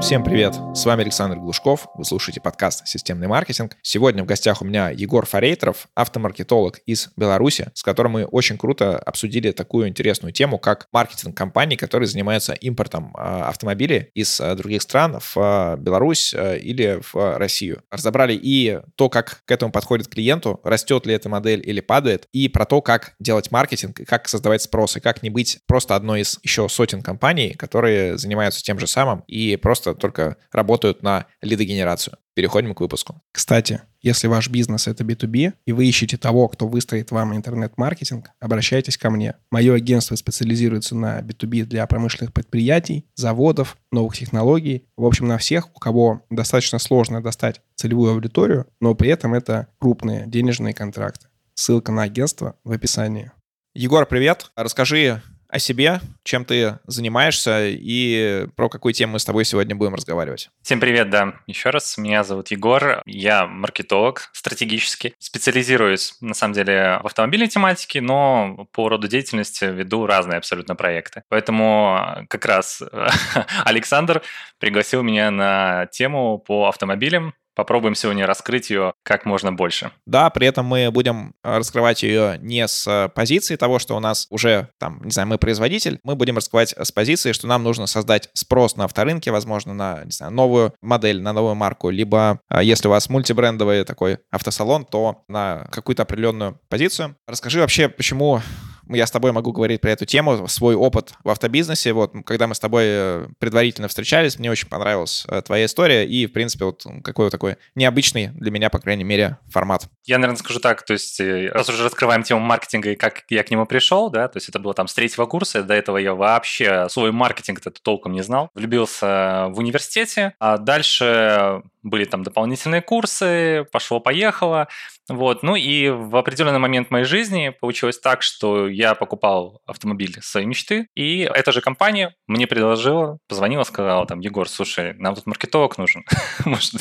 Всем привет! С вами Александр Глушков. Вы слушаете подкаст «Системный маркетинг». Сегодня в гостях у меня Егор Форейтеров, автомаркетолог из Беларуси, с которым мы очень круто обсудили такую интересную тему, как маркетинг компаний, которые занимаются импортом а, автомобилей из а, других стран в а, Беларусь или в Россию. Разобрали и то, как к этому подходит клиенту, растет ли эта модель или падает, и про то, как делать маркетинг, как создавать спрос, и как не быть просто одной из еще сотен компаний, которые занимаются тем же самым и просто только работают на лидогенерацию. Переходим к выпуску. Кстати, если ваш бизнес — это B2B, и вы ищете того, кто выстроит вам интернет-маркетинг, обращайтесь ко мне. Мое агентство специализируется на B2B для промышленных предприятий, заводов, новых технологий. В общем, на всех, у кого достаточно сложно достать целевую аудиторию, но при этом это крупные денежные контракты. Ссылка на агентство в описании. Егор, привет. Расскажи о себе, чем ты занимаешься и про какую тему мы с тобой сегодня будем разговаривать. Всем привет, да. Еще раз, меня зовут Егор, я маркетолог стратегический. Специализируюсь, на самом деле, в автомобильной тематике, но по роду деятельности веду разные абсолютно проекты. Поэтому как раз Александр пригласил меня на тему по автомобилям, Попробуем сегодня раскрыть ее как можно больше. Да, при этом мы будем э, раскрывать ее не с э, позиции того, что у нас уже, там, не знаю, мы производитель, мы будем раскрывать с позиции, что нам нужно создать спрос на авторынке, возможно, на, не знаю, новую модель, на новую марку, либо э, если у вас мультибрендовый такой автосалон, то на какую-то определенную позицию. Расскажи вообще, почему я с тобой могу говорить про эту тему, свой опыт в автобизнесе. Вот, когда мы с тобой э, предварительно встречались, мне очень понравилась э, твоя история и, в принципе, вот какой вот такой необычный для меня, по крайней мере, формат. Я, наверное, скажу так, то есть э, раз уже раскрываем тему маркетинга и как я к нему пришел, да, то есть это было там с третьего курса, до этого я вообще свой маркетинг это толком не знал. Влюбился в университете, а дальше были там дополнительные курсы, пошло-поехало. Вот. Ну и в определенный момент моей жизни получилось так, что я покупал автомобиль своей мечты, и эта же компания мне предложила, позвонила, сказала там, Егор, слушай, нам тут маркетолог нужен, может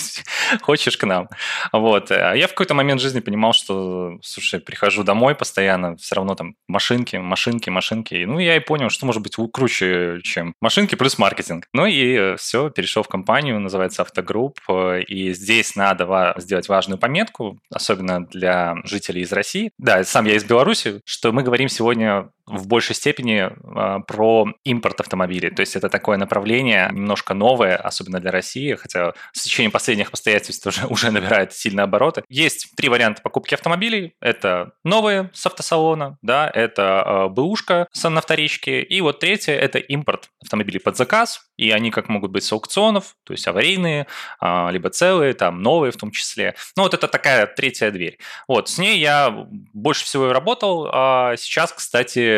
хочешь к нам? Вот. А я в какой-то момент жизни понимал, что, слушай, прихожу домой постоянно, все равно там машинки, машинки, машинки. Ну, я и понял, что может быть круче, чем машинки плюс маркетинг. Ну и все, перешел в компанию, называется Автогрупп, и здесь надо сделать важную пометку, особенно для жителей из России. Да, сам я из Беларуси, что мы говорим сегодня в большей степени э, про импорт автомобилей. То есть это такое направление немножко новое, особенно для России, хотя с течением последних обстоятельств уже, уже набирает сильные обороты. Есть три варианта покупки автомобилей. Это новые с автосалона, да, это э, бэушка на вторичке, и вот третье – это импорт автомобилей под заказ, и они как могут быть с аукционов, то есть аварийные, э, либо целые, там новые в том числе. Ну вот это такая третья дверь. Вот, с ней я больше всего и работал. А сейчас, кстати, а,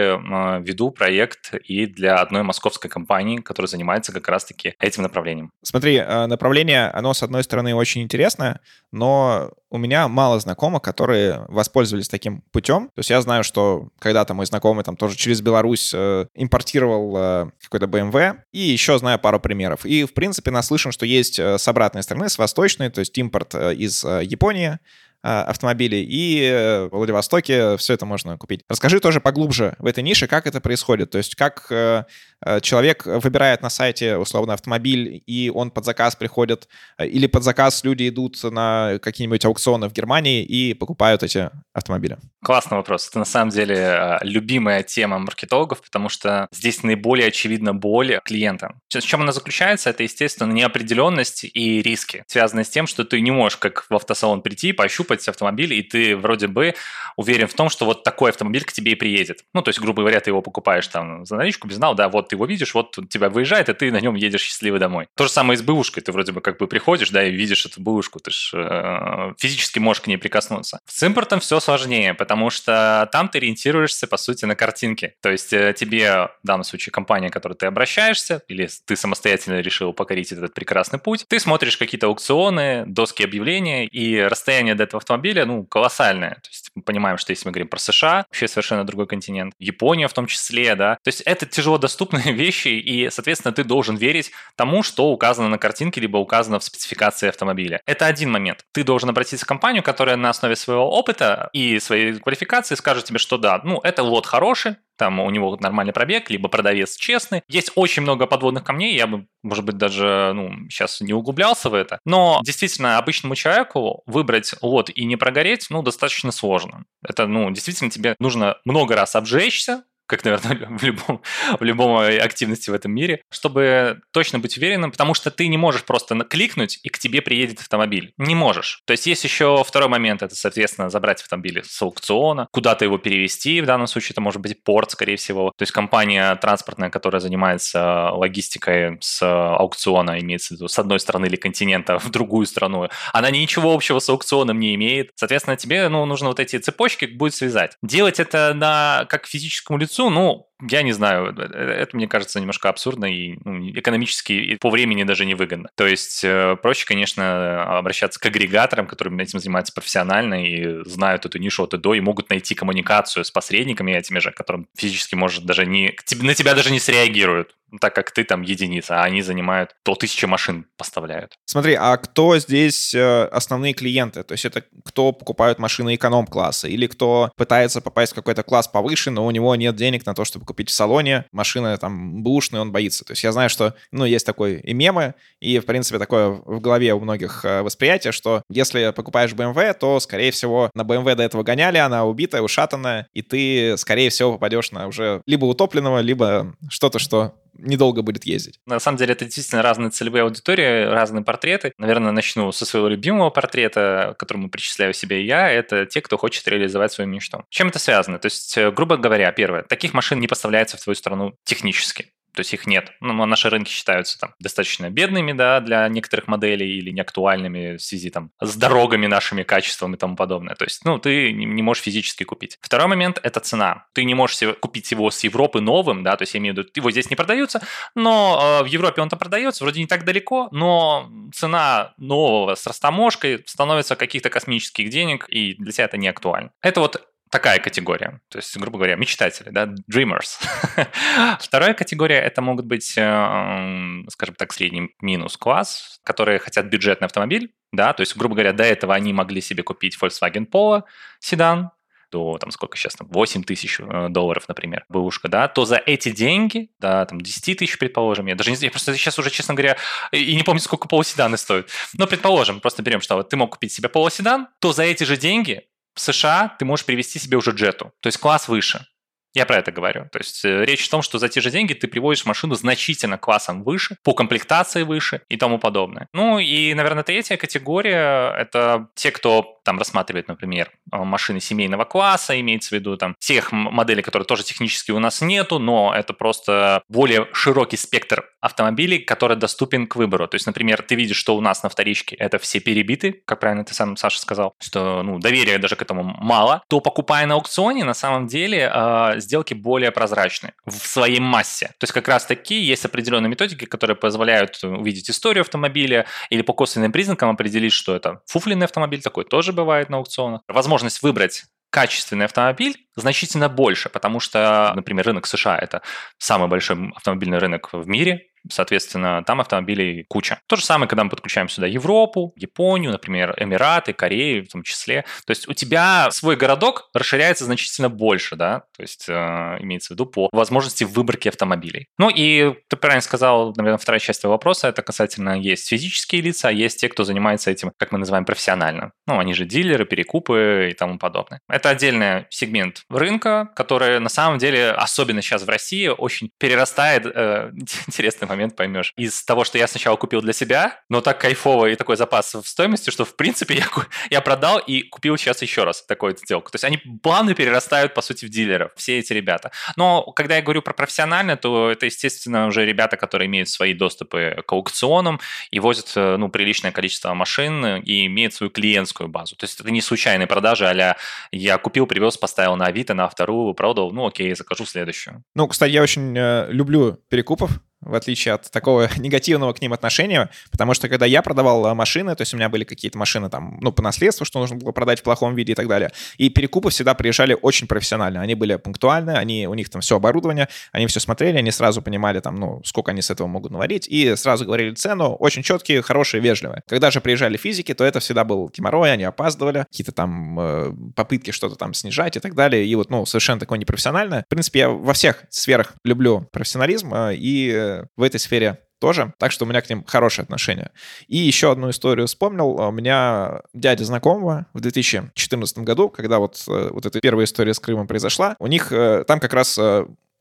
веду проект и для одной московской компании, которая занимается как раз-таки этим направлением. Смотри, а, направление, оно, с одной стороны, очень интересное, но у меня мало знакомых, которые воспользовались таким путем. То есть я знаю, что когда-то мой знакомый там тоже через Беларусь э, импортировал э, какой-то BMW, и еще знаю пару примеров. И, в принципе, наслышан, что есть э, с обратной стороны, с восточной, то есть импорт э, из э, Японии, а, автомобилей, и э, в Владивостоке все это можно купить. Расскажи тоже поглубже в этой нише, как это происходит, то есть как э, э, человек выбирает на сайте условно автомобиль, и он под заказ приходит, или под заказ люди идут на какие-нибудь аукционы в Германии и покупают эти автомобили? Классный вопрос. Это на самом деле любимая тема маркетологов, потому что здесь наиболее очевидна боль клиента. В чем она заключается? Это, естественно, неопределенность и риски, связанные с тем, что ты не можешь как в автосалон прийти, пощупать пощупать автомобиль, и ты вроде бы уверен в том, что вот такой автомобиль к тебе и приедет. Ну, то есть, грубо говоря, ты его покупаешь там за наличку, безнал, да, вот ты его видишь, вот тебя выезжает, и ты на нем едешь счастливый домой. То же самое и с бэушкой. Ты вроде бы как бы приходишь, да, и видишь эту бэушку, ты же э, физически можешь к ней прикоснуться. С импортом все сложнее, потому что там ты ориентируешься, по сути, на картинки. То есть э, тебе, в данном случае, компания, к которой ты обращаешься, или ты самостоятельно решил покорить этот прекрасный путь, ты смотришь какие-то аукционы, доски объявления, и расстояние до этого автомобиля, ну, колоссальная. То есть мы понимаем, что если мы говорим про США, вообще совершенно другой континент, Япония в том числе, да. То есть это тяжело доступные вещи, и, соответственно, ты должен верить тому, что указано на картинке, либо указано в спецификации автомобиля. Это один момент. Ты должен обратиться в компанию, которая на основе своего опыта и своей квалификации скажет тебе, что да, ну, это лот хороший, там у него нормальный пробег, либо продавец честный. Есть очень много подводных камней, я бы, может быть, даже ну, сейчас не углублялся в это. Но действительно, обычному человеку выбрать лот и не прогореть, ну, достаточно сложно. Это, ну, действительно, тебе нужно много раз обжечься, как, наверное, в любом, в любом активности в этом мире, чтобы точно быть уверенным, потому что ты не можешь просто кликнуть, и к тебе приедет автомобиль. Не можешь. То есть есть еще второй момент, это, соответственно, забрать автомобиль с аукциона, куда-то его перевести, в данном случае это может быть порт, скорее всего. То есть компания транспортная, которая занимается логистикой с аукциона, имеется в виду с одной стороны или континента в другую страну, она ничего общего с аукционом не имеет. Соответственно, тебе ну, нужно вот эти цепочки будет связать. Делать это на, как физическому лицу лицу, ну, я не знаю, э, э, это мне кажется немножко абсурдно и ну, экономически и по времени даже невыгодно. То есть э, проще, конечно, обращаться к агрегаторам, которые этим занимаются профессионально и знают эту нишу от и до, и могут найти коммуникацию с посредниками этими же, которым физически, может, даже не... На тебя даже не среагируют так как ты там единица, а они занимают то тысячи машин поставляют. Смотри, а кто здесь основные клиенты? То есть это кто покупают машины эконом-класса или кто пытается попасть в какой-то класс повыше, но у него нет денег на то, чтобы купить в салоне, машина там бушная, он боится. То есть я знаю, что, ну, есть такой и мемы, и, в принципе, такое в голове у многих э, восприятие, что если покупаешь BMW, то, скорее всего, на BMW до этого гоняли, она убитая, ушатанная, и ты, скорее всего, попадешь на уже либо утопленного, либо что-то, что недолго будет ездить. На самом деле это действительно разные целевые аудитории, разные портреты. Наверное, начну со своего любимого портрета, которому причисляю себе я. Это те, кто хочет реализовать свою мечту. Чем это связано? То есть, э, грубо говоря, первое, таких машин не поставляется в твою страну технически то есть их нет. Ну, наши рынки считаются там достаточно бедными, да, для некоторых моделей или неактуальными в связи там с дорогами нашими, качеством и тому подобное. То есть, ну, ты не можешь физически купить. Второй момент – это цена. Ты не можешь купить его с Европы новым, да, то есть я имею в виду, его здесь не продаются, но э, в Европе он-то продается, вроде не так далеко, но цена нового с растаможкой становится каких-то космических денег, и для тебя это не актуально. Это вот такая категория, то есть, грубо говоря, мечтатели, да, dreamers. Вторая категория это могут быть, э, скажем так, средний минус класс, которые хотят бюджетный автомобиль, да, то есть, грубо говоря, до этого они могли себе купить Volkswagen Polo седан, до, там, сколько сейчас, там, 8 тысяч э, долларов, например, бэушка, да, то за эти деньги, да, там, 10 тысяч, предположим, я даже не я просто сейчас уже, честно говоря, и не помню, сколько полуседаны стоят, но, предположим, просто берем, что вот ты мог купить себе полуседан, то за эти же деньги в США ты можешь привести себе уже джету, то есть класс выше. Я про это говорю. То есть э, речь в том, что за те же деньги ты приводишь машину значительно классом выше, по комплектации выше и тому подобное. Ну и, наверное, третья категория – это те, кто там рассматривает, например, э, машины семейного класса, имеется в виду там тех моделей, которые тоже технически у нас нету, но это просто более широкий спектр автомобилей, который доступен к выбору. То есть, например, ты видишь, что у нас на вторичке это все перебиты, как правильно ты сам, Саша, сказал, что ну, доверия даже к этому мало, то покупая на аукционе, на самом деле э, сделки более прозрачны в своей массе. То есть как раз таки есть определенные методики, которые позволяют увидеть историю автомобиля или по косвенным признакам определить, что это фуфленный автомобиль, такой тоже бывает на аукционах. Возможность выбрать качественный автомобиль значительно больше, потому что, например, рынок США – это самый большой автомобильный рынок в мире, соответственно, там автомобилей куча. То же самое, когда мы подключаем сюда Европу, Японию, например, Эмираты, Корею в том числе. То есть у тебя свой городок расширяется значительно больше, да, то есть э, имеется в виду по возможности выборки автомобилей. Ну и ты правильно сказал, наверное, вторая часть твоего вопроса, это касательно есть физические лица, а есть те, кто занимается этим, как мы называем, профессионально. Ну, они же дилеры, перекупы и тому подобное. Это отдельный сегмент рынка, который на самом деле, особенно сейчас в России, очень перерастает, э, интересный момент поймешь, из того, что я сначала купил для себя, но так кайфово и такой запас в стоимости, что в принципе я, я продал и купил сейчас еще раз такую сделку. То есть они плавно перерастают, по сути, в дилеров, все эти ребята. Но когда я говорю про профессионально, то это, естественно, уже ребята, которые имеют свои доступы к аукционам и возят, э, ну, приличное количество машин и имеют свою клиентскую базу. То есть это не случайные продажи, а я купил, привез, поставил на Авито, на вторую, продал, ну окей, закажу следующую. Ну, кстати, я очень э, люблю перекупов, в отличие от такого негативного к ним отношения, потому что когда я продавал а, машины, то есть у меня были какие-то машины там, ну, по наследству, что нужно было продать в плохом виде и так далее, и перекупы всегда приезжали очень профессионально, они были пунктуальны, они, у них там все оборудование, они все смотрели, они сразу понимали там, ну, сколько они с этого могут наварить, и сразу говорили цену, очень четкие, хорошие, вежливые. Когда же приезжали физики, то это всегда был геморрой, они опаздывали, какие-то там э, попытки что-то там снижать и так далее, и вот, ну, совершенно такое непрофессиональное. В принципе, я во всех сферах люблю профессионализм, э, и в этой сфере тоже, так что у меня к ним хорошие отношения. И еще одну историю вспомнил. У меня дядя знакомого в 2014 году, когда вот, э, вот эта первая история с Крымом произошла, у них э, там как раз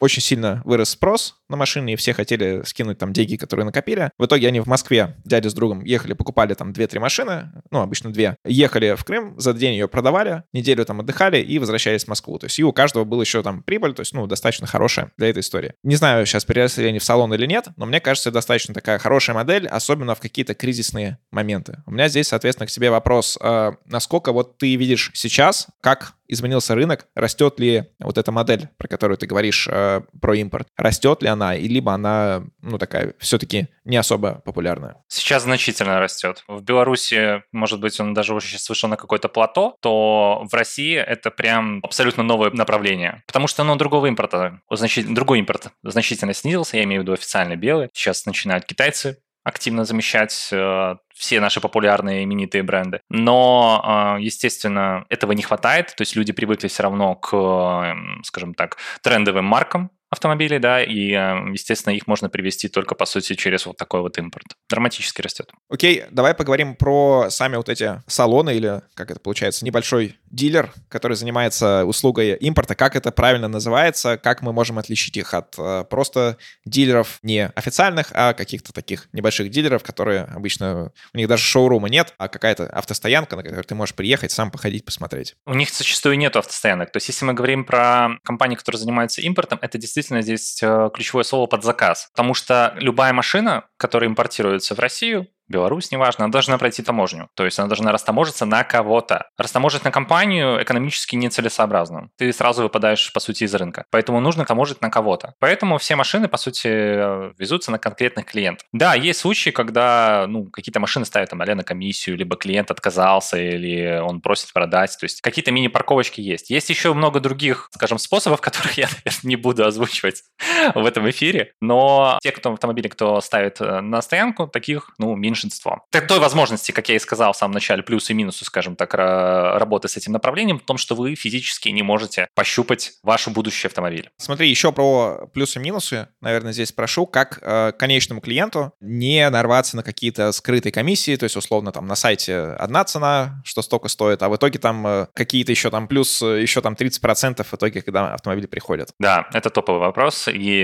очень сильно вырос спрос на машины, и все хотели скинуть там деньги, которые накопили. В итоге они в Москве, дядя с другом, ехали, покупали там 2-3 машины, ну, обычно 2, ехали в Крым, за день ее продавали, неделю там отдыхали и возвращались в Москву. То есть и у каждого был еще там прибыль, то есть, ну, достаточно хорошая для этой истории. Не знаю, сейчас переросли ли они в салон или нет, но мне кажется, достаточно такая хорошая модель, особенно в какие-то кризисные моменты. У меня здесь, соответственно, к тебе вопрос, э, насколько вот ты видишь сейчас, как изменился рынок, растет ли вот эта модель, про которую ты говоришь, э, про импорт, растет ли она, и либо она, ну, такая все-таки не особо популярная? Сейчас значительно растет. В Беларуси, может быть, он даже уже сейчас вышел на какое-то плато, то в России это прям абсолютно новое направление. Потому что, ну, другого импорта, значит, другой импорт значительно снизился, я имею в виду официально белый. Сейчас начинают китайцы активно замещать э, все наши популярные именитые бренды. Но, э, естественно, этого не хватает, то есть люди привыкли все равно к, эм, скажем так, трендовым маркам, автомобилей, да, и, э, естественно, их можно привести только, по сути, через вот такой вот импорт. Драматически растет. Окей, давай поговорим про сами вот эти салоны или, как это получается, небольшой дилер, который занимается услугой импорта. Как это правильно называется? Как мы можем отличить их от э, просто дилеров не официальных, а каких-то таких небольших дилеров, которые обычно... У них даже шоурума нет, а какая-то автостоянка, на которой ты можешь приехать, сам походить, посмотреть. У них зачастую нет автостоянок. То есть если мы говорим про компании, которые занимаются импортом, это действительно действительно здесь э, ключевое слово под заказ. Потому что любая машина, которая импортируется в Россию, Беларусь, неважно, она должна пройти таможню. То есть она должна растаможиться на кого-то. Растаможить на компанию экономически нецелесообразно. Ты сразу выпадаешь, по сути, из рынка. Поэтому нужно таможить на кого-то. Поэтому все машины, по сути, везутся на конкретных клиентов. Да, есть случаи, когда ну, какие-то машины ставят там, на комиссию, либо клиент отказался, или он просит продать. То есть какие-то мини-парковочки есть. Есть еще много других, скажем, способов, которых я, наверное, не буду озвучивать в этом эфире. Но те, кто автомобили, кто ставит на стоянку, таких, ну, меньшинство. Так той возможности, как я и сказал в самом начале, плюсы и минусы, скажем так, работы с этим направлением, в том, что вы физически не можете пощупать ваш будущий автомобиль. Смотри, еще про плюсы и минусы, наверное, здесь спрошу, как э, конечному клиенту не нарваться на какие-то скрытые комиссии, то есть, условно, там на сайте одна цена, что столько стоит, а в итоге там э, какие-то еще там плюс, э, еще там 30% в итоге, когда автомобиль приходит. Да, это топовый вопрос, и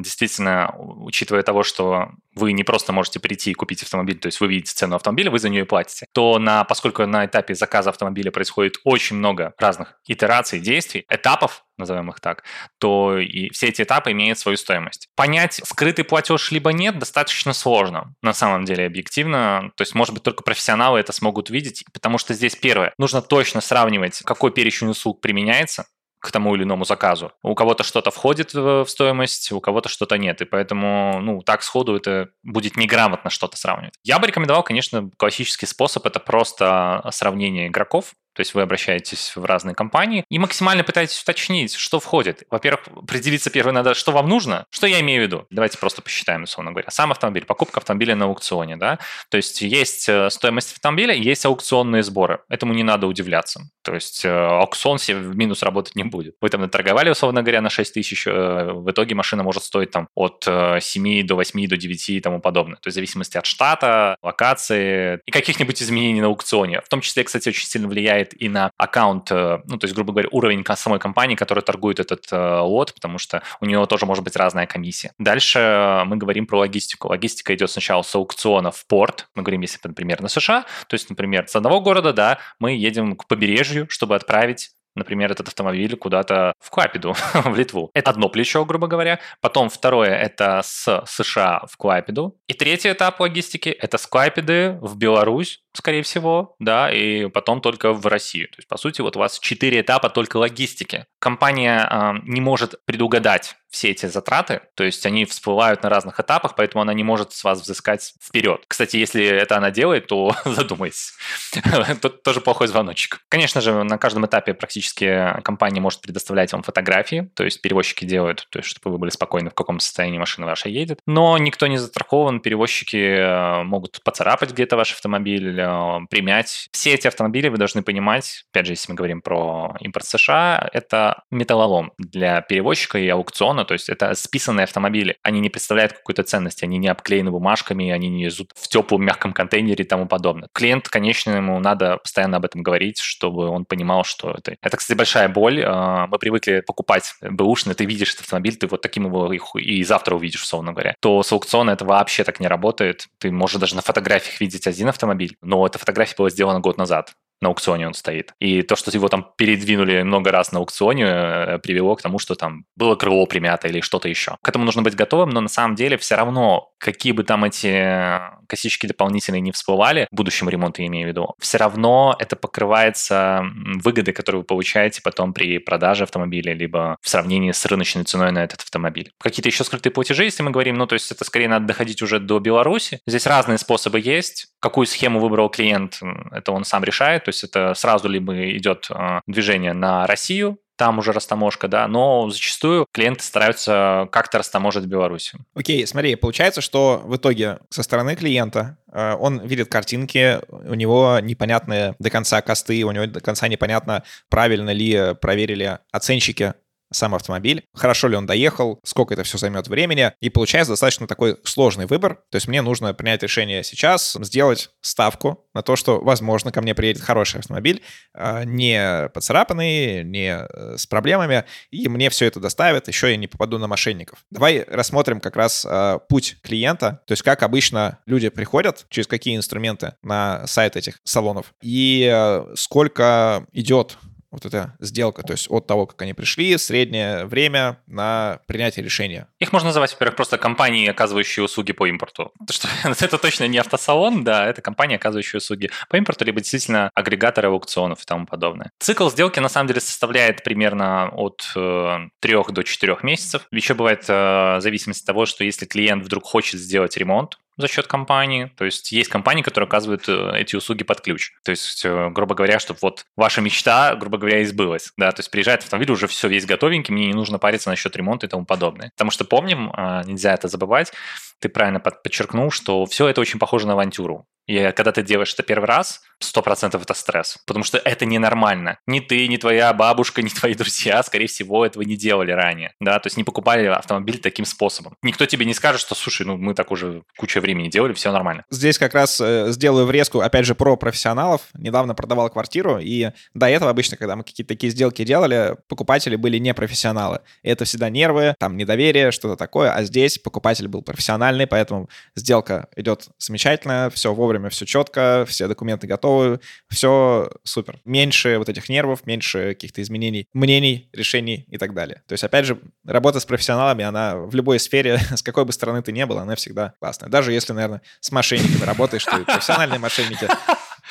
действительно, учитывая того, что вы не просто можете прийти и купить автомобиль, то есть вы видите цену автомобиля, вы за нее платите, то на, поскольку на этапе заказа автомобиля происходит очень много разных итераций, действий, этапов, назовем их так, то и все эти этапы имеют свою стоимость. Понять, скрытый платеж либо нет, достаточно сложно, на самом деле, объективно. То есть, может быть, только профессионалы это смогут видеть, потому что здесь первое, нужно точно сравнивать, какой перечень услуг применяется, к тому или иному заказу. У кого-то что-то входит в стоимость, у кого-то что-то нет. И поэтому, ну, так сходу это будет неграмотно что-то сравнивать. Я бы рекомендовал, конечно, классический способ – это просто сравнение игроков, то есть вы обращаетесь в разные компании и максимально пытаетесь уточнить, что входит. Во-первых, определиться первое надо, что вам нужно. Что я имею в виду? Давайте просто посчитаем, условно говоря. Сам автомобиль, покупка автомобиля на аукционе, да? То есть есть э, стоимость автомобиля, есть аукционные сборы. Этому не надо удивляться. То есть э, аукцион себе в минус работать не будет. Вы там наторговали, условно говоря, на 6 тысяч, э, в итоге машина может стоить там от 7 до 8 до 9 и тому подобное. То есть в зависимости от штата, локации и каких-нибудь изменений на аукционе. В том числе, кстати, очень сильно влияет влияет и на аккаунт, э, ну, то есть, грубо говоря, уровень самой компании, которая торгует этот э, лот, потому что у него тоже может быть разная комиссия. Дальше э, мы говорим про логистику. Логистика идет сначала с аукциона в порт, мы говорим, если, например, на США, то есть, например, с одного города, да, мы едем к побережью, чтобы отправить например, этот автомобиль куда-то в Клайпеду, в Литву. Это одно плечо, грубо говоря. Потом второе – это с США в Клайпеду. И третий этап логистики – это с Клайпеды в Беларусь, скорее всего, да, и потом только в Россию. То есть, по сути, вот у вас четыре этапа только логистики. Компания э, не может предугадать все эти затраты, то есть они всплывают на разных этапах, поэтому она не может с вас взыскать вперед. Кстати, если это она делает, то задумайтесь. Тут тоже плохой звоночек. Конечно же, на каждом этапе практически компания может предоставлять вам фотографии, то есть перевозчики делают, то есть чтобы вы были спокойны, в каком состоянии машина ваша едет. Но никто не застрахован, перевозчики э, могут поцарапать где-то ваш автомобиль, э, примять. Все эти автомобили вы должны понимать, опять же, если мы говорим про импорт США, это металлолом для перевозчика и аукциона, то есть это списанные автомобили. Они не представляют какой-то ценности, они не обклеены бумажками, они не везут в теплом мягком контейнере и тому подобное. Клиент, конечно, ему надо постоянно об этом говорить, чтобы он понимал, что это... Это, кстати, большая боль. А, мы привыкли покупать бэушный, ты видишь этот автомобиль, ты вот таким его и завтра увидишь, условно говоря. То с аукциона это вообще так не работает. Ты можешь даже на фотографиях видеть один автомобиль, но эта фотография была сделана год назад на аукционе он стоит. И то, что его там передвинули много раз на аукционе, э, привело к тому, что там было крыло примято или что-то еще. К этому нужно быть готовым, но на самом деле все равно, какие бы там эти косички дополнительные не всплывали, в будущем ремонте я имею в виду, все равно это покрывается выгодой, которые вы получаете потом при продаже автомобиля, либо в сравнении с рыночной ценой на этот автомобиль. Какие-то еще скрытые платежи, если мы говорим, ну, то есть это скорее надо доходить уже до Беларуси. Здесь разные способы есть. Какую схему выбрал клиент, это он сам решает. То есть это сразу либо идет а, движение на Россию, там уже растаможка, да, но зачастую клиенты стараются как-то растаможить в Беларуси. Окей, okay, смотри, получается, что в итоге со стороны клиента а, он видит картинки, у него непонятные до конца косты, у него до конца непонятно, правильно ли проверили оценщики сам автомобиль, хорошо ли он доехал, сколько это все займет времени, и получается достаточно такой сложный выбор. То есть мне нужно принять решение сейчас, сделать ставку на то, что, возможно, ко мне приедет хороший автомобиль, а, не поцарапанный, не э, с проблемами, и мне все это доставят, еще я не попаду на мошенников. Давай рассмотрим как раз а, путь клиента, то есть как обычно люди приходят, через какие инструменты на сайт этих салонов, и э, сколько идет вот эта сделка, то есть от того, как они пришли, среднее время на принятие решения. Их можно называть, во-первых, просто компании, оказывающие услуги по импорту. Что это точно не автосалон, да, это компания, оказывающая услуги по импорту, либо действительно агрегаторы аукционов и тому подобное. Цикл сделки на самом деле составляет примерно от э, 3 до 4 месяцев. Еще бывает э, зависимость от того, что если клиент вдруг хочет сделать ремонт, за счет компании. То есть есть компании, которые оказывают э, эти услуги под ключ. То есть, э, грубо говоря, чтобы вот ваша мечта, грубо говоря, избылась. Да? То есть приезжает автомобиль, уже все весь готовенький, мне не нужно париться насчет ремонта и тому подобное. Потому что помним, а, нельзя это забывать, ты правильно подчеркнул, что все это очень похоже на авантюру. И когда ты делаешь это первый раз, 100% это стресс, потому что это ненормально. Ни ты, ни твоя бабушка, ни твои друзья, скорее всего, этого не делали ранее, да, то есть не покупали автомобиль таким способом. Никто тебе не скажет, что, слушай, ну мы так уже кучу времени делали, все нормально. Здесь как раз э, сделаю врезку, опять же, про профессионалов. Недавно продавал квартиру, и до этого обычно, когда мы какие-то такие сделки делали, покупатели были не профессионалы. Это всегда нервы, там недоверие, что-то такое, а здесь покупатель был профессиональный, поэтому сделка идет замечательно, все вовремя все четко, все документы готовы, все супер. Меньше вот этих нервов, меньше каких-то изменений, мнений, решений и так далее. То есть, опять же, работа с профессионалами, она в любой сфере, с какой бы стороны ты не был, она всегда классная. Даже если, наверное, с мошенниками работаешь, ты профессиональные мошенники,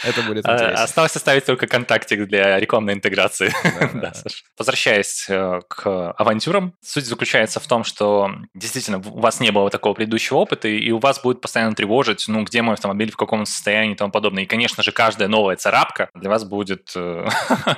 это будет а, интересно. Осталось оставить только контактик для рекламной интеграции. Да, Возвращаясь э, к авантюрам, суть заключается в том, что действительно у вас не было такого предыдущего опыта, и у вас будет постоянно тревожить, ну, где мой автомобиль, в каком состоянии и тому подобное. И, конечно же, каждая новая царапка для вас будет э,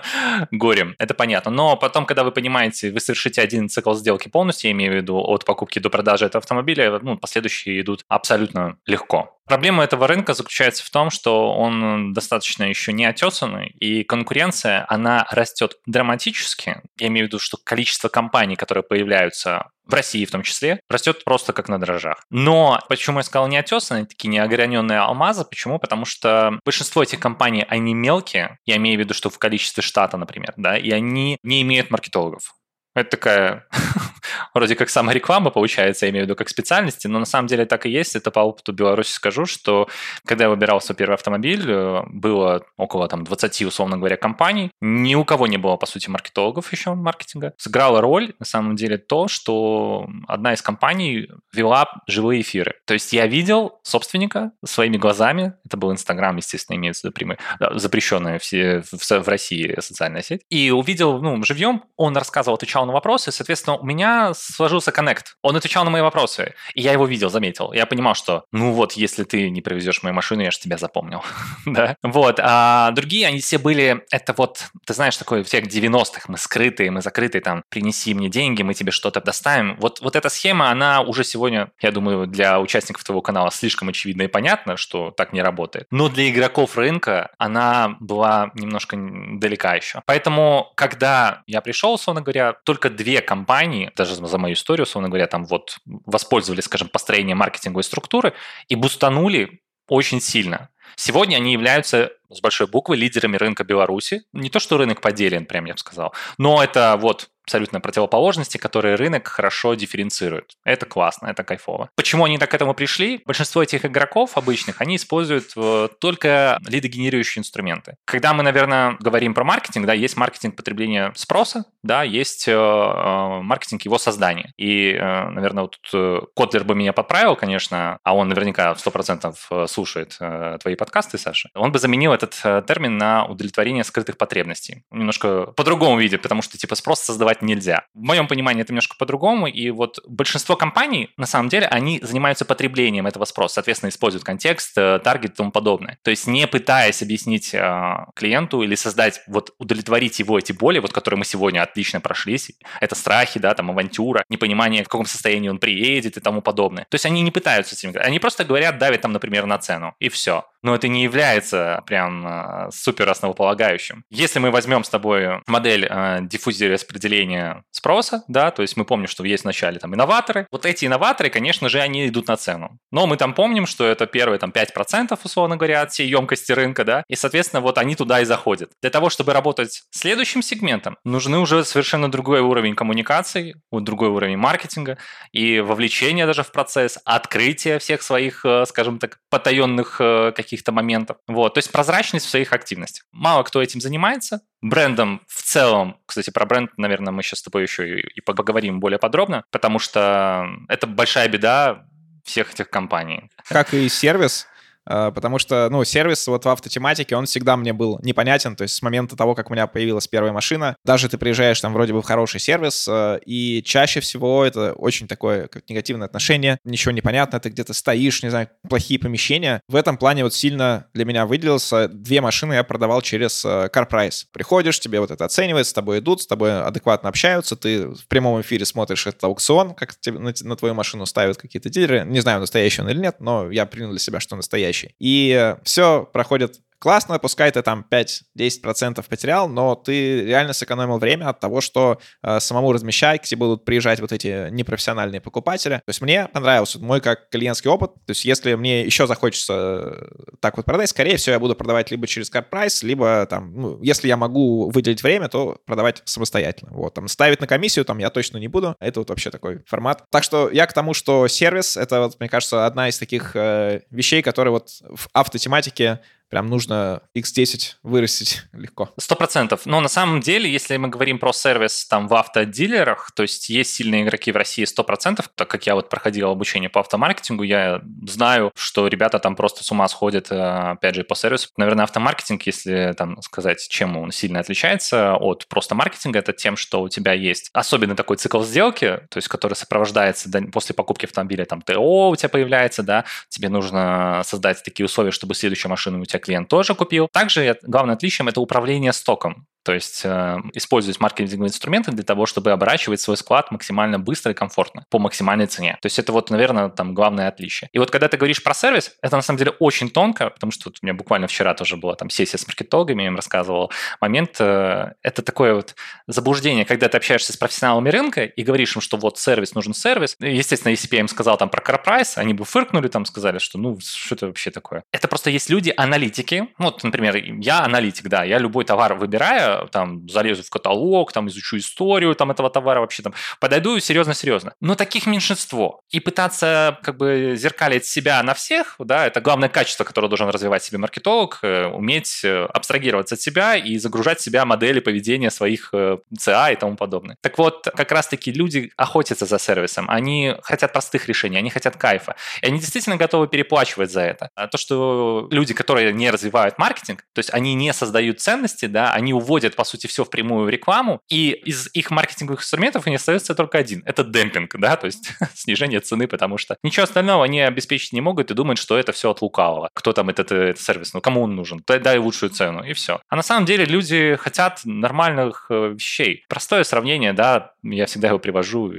горем. Это понятно. Но потом, когда вы понимаете, вы совершите один цикл сделки полностью, я имею в виду от покупки до продажи этого автомобиля, ну, последующие идут абсолютно легко. Проблема этого рынка заключается в том, что он достаточно еще не отесанный, и конкуренция, она растет драматически. Я имею в виду, что количество компаний, которые появляются в России в том числе, растет просто как на дрожжах. Но почему я сказал неотесанные, такие неограненные алмазы? Почему? Потому что большинство этих компаний, они мелкие, я имею в виду, что в количестве штата, например, да, и они не имеют маркетологов. Это такая вроде как сама реклама получается, я имею в виду как специальности, но на самом деле так и есть. Это по опыту Беларуси скажу, что когда я выбирал свой первый автомобиль, э, было около там 20, условно говоря, компаний. Ни у кого не было, по сути, маркетологов еще маркетинга. Сыграла роль, на самом деле, то, что одна из компаний вела живые эфиры. То есть я видел собственника своими глазами, это был Инстаграм, естественно, имеется в виду прямые, запрещенная все, в, в России социальная сеть, и увидел, ну, живьем, он рассказывал, отвечал на вопросы, соответственно, у меня сложился коннект. Он отвечал на мои вопросы, и я его видел, заметил. Я понимал, что, ну вот, если ты не привезешь мою машину, я же тебя запомнил. да? Вот. А другие, они все были, это вот, ты знаешь, такой всех 90-х, мы скрытые, мы закрытые, там, принеси мне деньги, мы тебе что-то доставим. Вот, вот эта схема, она уже сегодня, я думаю, для участников твоего канала слишком очевидна и понятна, что так не работает. Но для игроков рынка она была немножко далека еще. Поэтому, когда я пришел, условно говоря, только две компании, даже за мою историю, условно говоря, там вот воспользовались, скажем, построением маркетинговой структуры и бустанули очень сильно. Сегодня они являются с большой буквы лидерами рынка Беларуси. Не то, что рынок поделен, прям я бы сказал, но это вот абсолютно противоположности, которые рынок хорошо дифференцирует. Это классно, это кайфово. Почему они так к этому пришли? Большинство этих игроков обычных, они используют э, только лидогенерирующие инструменты. Когда мы, наверное, говорим про маркетинг, да, есть маркетинг потребления спроса, да, есть э, э маркетинг его создания. И, наверное, вот тут Котлер бы меня подправил, конечно, а он наверняка 100% э, слушает твои подкасты, Саша. Он бы заменил этот термин на удовлетворение скрытых потребностей. Немножко по-другому видит, потому что, типа, спрос создавать делать нельзя. В моем понимании это немножко по-другому, и вот большинство компаний, на самом деле, они занимаются потреблением этого спроса, соответственно, используют контекст, э, таргет и тому подобное. То есть не пытаясь объяснить э, клиенту или создать, вот удовлетворить его эти боли, вот которые мы сегодня отлично прошлись, это страхи, да, там авантюра, непонимание, в каком состоянии он приедет и тому подобное. То есть они не пытаются этим, они просто говорят, давят там, например, на цену, и все но это не является прям э, супер основополагающим. Если мы возьмем с тобой модель э, диффузии распределения спроса, да, то есть мы помним, что есть вначале там инноваторы, вот эти инноваторы, конечно же, они идут на цену. Но мы там помним, что это первые там 5% условно говоря от всей емкости рынка, да, и, соответственно, вот они туда и заходят. Для того, чтобы работать следующим сегментом, нужны уже совершенно другой уровень коммуникаций, вот другой уровень маркетинга и вовлечения даже в процесс, открытия всех своих, э, скажем так, потаенных каких каких-то моментов. Вот, то есть прозрачность в своих активностях. Мало кто этим занимается. Брендом в целом, кстати, про бренд, наверное, мы сейчас с тобой еще и, поговорим более подробно, потому что это большая беда всех этих компаний. Как и сервис, потому что, ну, сервис вот в автотематике, он всегда мне был непонятен, то есть с момента того, как у меня появилась первая машина, даже ты приезжаешь там вроде бы в хороший сервис, э, и чаще всего это очень такое как негативное отношение, ничего не понятно, ты где-то стоишь, не знаю, плохие помещения. В этом плане вот сильно для меня выделился, две машины я продавал через э, CarPrice. Приходишь, тебе вот это оценивают, с тобой идут, с тобой адекватно общаются, ты в прямом эфире смотришь этот аукцион, как тебе, на, на твою машину ставят какие-то дилеры, не знаю, настоящий он или нет, но я принял для себя, что настоящий вещи. И все проходит классно, пускай ты там 5-10% потерял, но ты реально сэкономил время от того, что э, самому размещать, к тебе будут приезжать вот эти непрофессиональные покупатели. То есть мне понравился мой как клиентский опыт. То есть если мне еще захочется э, так вот продать, скорее всего, я буду продавать либо через CarPrice, либо там, ну, если я могу выделить время, то продавать самостоятельно. Вот, там, ставить на комиссию там я точно не буду. Это вот вообще такой формат. Так что я к тому, что сервис — это, вот, мне кажется, одна из таких э, вещей, которые вот в автотематике прям нужно X10 вырастить легко. Сто процентов. Но на самом деле, если мы говорим про сервис там в автодилерах, то есть есть сильные игроки в России сто процентов, так как я вот проходил обучение по автомаркетингу, я знаю, что ребята там просто с ума сходят, э, опять же, по сервису. Наверное, автомаркетинг, если там сказать, чем он сильно отличается от просто маркетинга, это тем, что у тебя есть особенный такой цикл сделки, то есть который сопровождается после покупки автомобиля, там ТО у тебя появляется, да, тебе нужно создать такие условия, чтобы следующая машина у тебя клиент тоже купил. Также главным отличием это управление стоком. То есть э, использовать маркетинговые инструменты для того, чтобы оборачивать свой склад максимально быстро и комфортно по максимальной цене. То есть это вот, наверное, там главное отличие. И вот когда ты говоришь про сервис, это на самом деле очень тонко, потому что вот у меня буквально вчера тоже была там сессия с маркетологами, я им рассказывал момент. Э, это такое вот заблуждение, когда ты общаешься с профессионалами рынка и говоришь им, что вот сервис нужен сервис. Естественно, если бы я им сказал там про CarPrice, они бы фыркнули, там сказали, что ну что это вообще такое. Это просто есть люди, аналитики, вот, например, я аналитик, да, я любой товар выбираю, там, залезу в каталог, там, изучу историю там этого товара вообще, там, подойду серьезно-серьезно. Но таких меньшинство. И пытаться, как бы, зеркалить себя на всех, да, это главное качество, которое должен развивать себе маркетолог, э, уметь э, абстрагироваться от себя и загружать в себя модели поведения своих ЦА и тому подобное. Так вот, как раз-таки люди охотятся за сервисом, они хотят простых решений, они хотят кайфа, и они действительно готовы переплачивать за это. А то, что люди, которые не развивают маркетинг, то есть они не создают ценности, да, они уводят, по сути, все в прямую рекламу, и из их маркетинговых инструментов не остается только один. Это демпинг, да, то есть снижение цены, потому что ничего остального они обеспечить не могут и думают, что это все от лукавого. Кто там этот, этот сервис, ну кому он нужен? Дай лучшую цену, и все. А на самом деле люди хотят нормальных э, вещей. Простое сравнение, да, я всегда его привожу,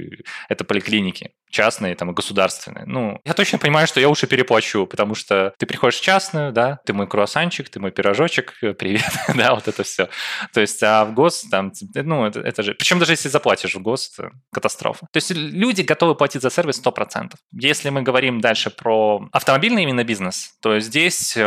это поликлиники частные там, и государственные. Ну, я точно понимаю, что я лучше переплачу, потому что ты приходишь в частную, да, ты мой круассанчик, ты мой пирожочек, привет, да, вот это все. То есть, а в ГОС там, ну, это, это же... Причем даже если заплатишь в ГОС, это катастрофа. То есть люди готовы платить за сервис 100%. Если мы говорим дальше про автомобильный именно бизнес, то здесь, э,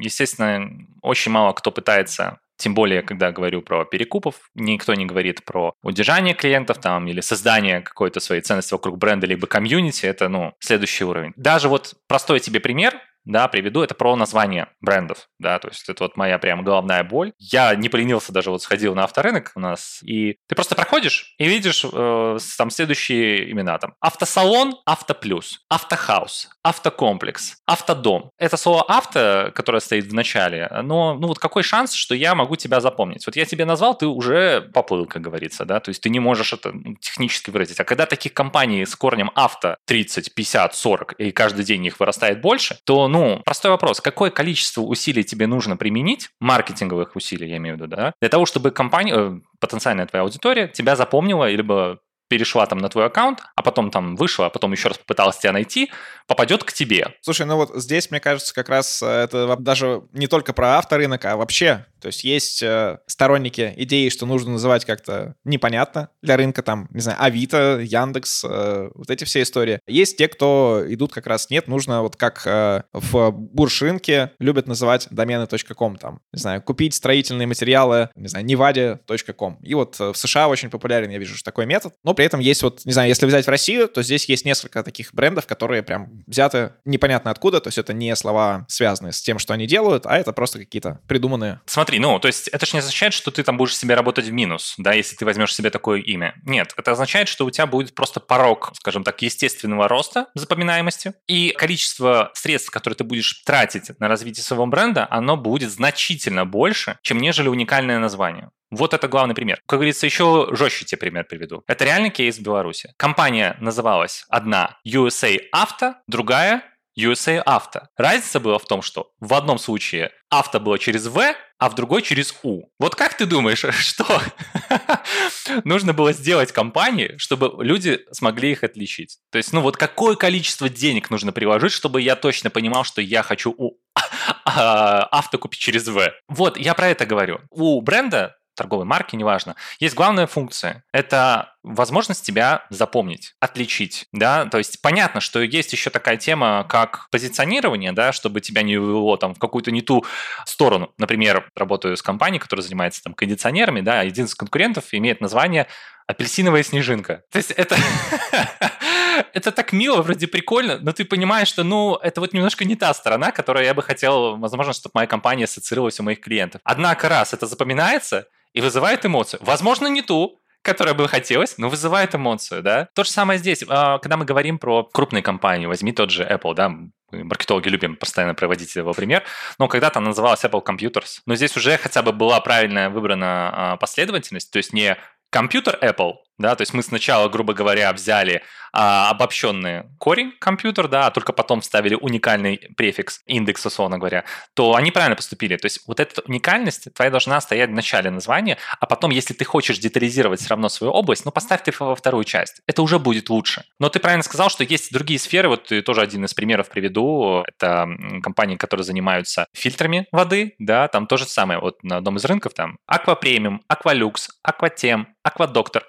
естественно, очень мало кто пытается тем более, когда говорю про перекупов, никто не говорит про удержание клиентов там или создание какой-то своей ценности вокруг бренда либо комьюнити. Это, ну, следующий уровень. Даже вот простой тебе пример – да, приведу, это про название брендов, да, то есть это вот моя прям головная боль. Я не поленился, даже вот сходил на авторынок у нас, и ты просто проходишь и видишь э, там следующие имена там. Автосалон, Автоплюс, Автохаус, Автокомплекс, Автодом. Это слово авто, которое стоит в начале, но ну вот какой шанс, что я могу тебя запомнить? Вот я тебе назвал, ты уже поплыл, как говорится, да, то есть ты не можешь это ну, технически выразить. А когда таких компаний с корнем авто 30, 50, 40, и каждый день их вырастает больше, то ну, простой вопрос. Какое количество усилий тебе нужно применить, маркетинговых усилий, я имею в виду, да, для того, чтобы компания, э, потенциальная твоя аудитория тебя запомнила, либо перешла там на твой аккаунт, а потом там вышла, а потом еще раз попыталась тебя найти, попадет к тебе. Слушай, ну вот здесь, мне кажется, как раз э, это даже не только про авторынок, а вообще. То есть есть э, сторонники идеи, что нужно называть как-то непонятно для рынка, там, не знаю, Авито, Яндекс, э, вот эти все истории. Есть те, кто идут как раз, нет, нужно вот как в бурж-рынке любят называть домены .com, там, не знаю, купить строительные материалы, не знаю, неваде.com. И вот в США очень популярен, я вижу, такой метод, но при этом есть вот, не знаю, если взять в Россию, то здесь есть несколько таких брендов, которые прям взяты непонятно откуда, то есть это не слова, связанные с тем, что они делают, а это просто какие-то придуманные. Смотри, ну, то есть это же не означает, что ты там будешь себе работать в минус, да, если ты возьмешь себе такое имя. Нет, это означает, что у тебя будет просто порог, скажем так, естественного роста запоминаемости, и количество средств, которые ты будешь тратить на развитие своего бренда, оно будет значительно больше, чем нежели уникальное название. Вот это главный пример. Как говорится, еще жестче тебе пример приведу. Это реальный кейс в Беларуси. Компания называлась одна USA Auto, другая USA Auto. Разница была в том, что в одном случае авто было через В, а в другой через У. Вот как ты думаешь, что нужно было сделать компании, чтобы люди смогли их отличить? То есть, ну вот какое количество денег нужно приложить, чтобы я точно понимал, что я хочу у авто купить через В? Вот, я про это говорю. У бренда торговой марки, неважно, есть главная функция. Это возможность тебя запомнить, отличить, да, то есть понятно, что есть еще такая тема, как позиционирование, да, чтобы тебя не увело там в какую-то не ту сторону. Например, работаю с компанией, которая занимается там кондиционерами, да, один из конкурентов имеет название апельсиновая снежинка. То есть это... это так мило, вроде прикольно, но ты понимаешь, что, ну, это вот немножко не та сторона, которую я бы хотел, возможно, чтобы моя компания ассоциировалась у моих клиентов. Однако раз это запоминается, и вызывает эмоцию. Возможно, не ту, которая бы хотелось, но вызывает эмоцию, да. То же самое здесь. А, когда мы говорим про крупные компании, возьми тот же Apple, да, мы, маркетологи любим постоянно проводить его пример, но когда-то она называлась Apple Computers. Но здесь уже хотя бы была правильная выбрана а, последовательность, то есть не компьютер Apple, да, то есть мы сначала, грубо говоря, взяли а, обобщенный корень компьютер, да, а только потом вставили уникальный префикс, индекс, условно говоря, то они правильно поступили. То есть вот эта уникальность твоя должна стоять в начале названия, а потом, если ты хочешь детализировать все равно свою область, ну, поставь ты во вторую часть. Это уже будет лучше. Но ты правильно сказал, что есть другие сферы, вот ты тоже один из примеров приведу, это компании, которые занимаются фильтрами воды, да, там тоже самое, вот на одном из рынков там Aqua Premium, Aqualux, Aquatem, Aquadoctor,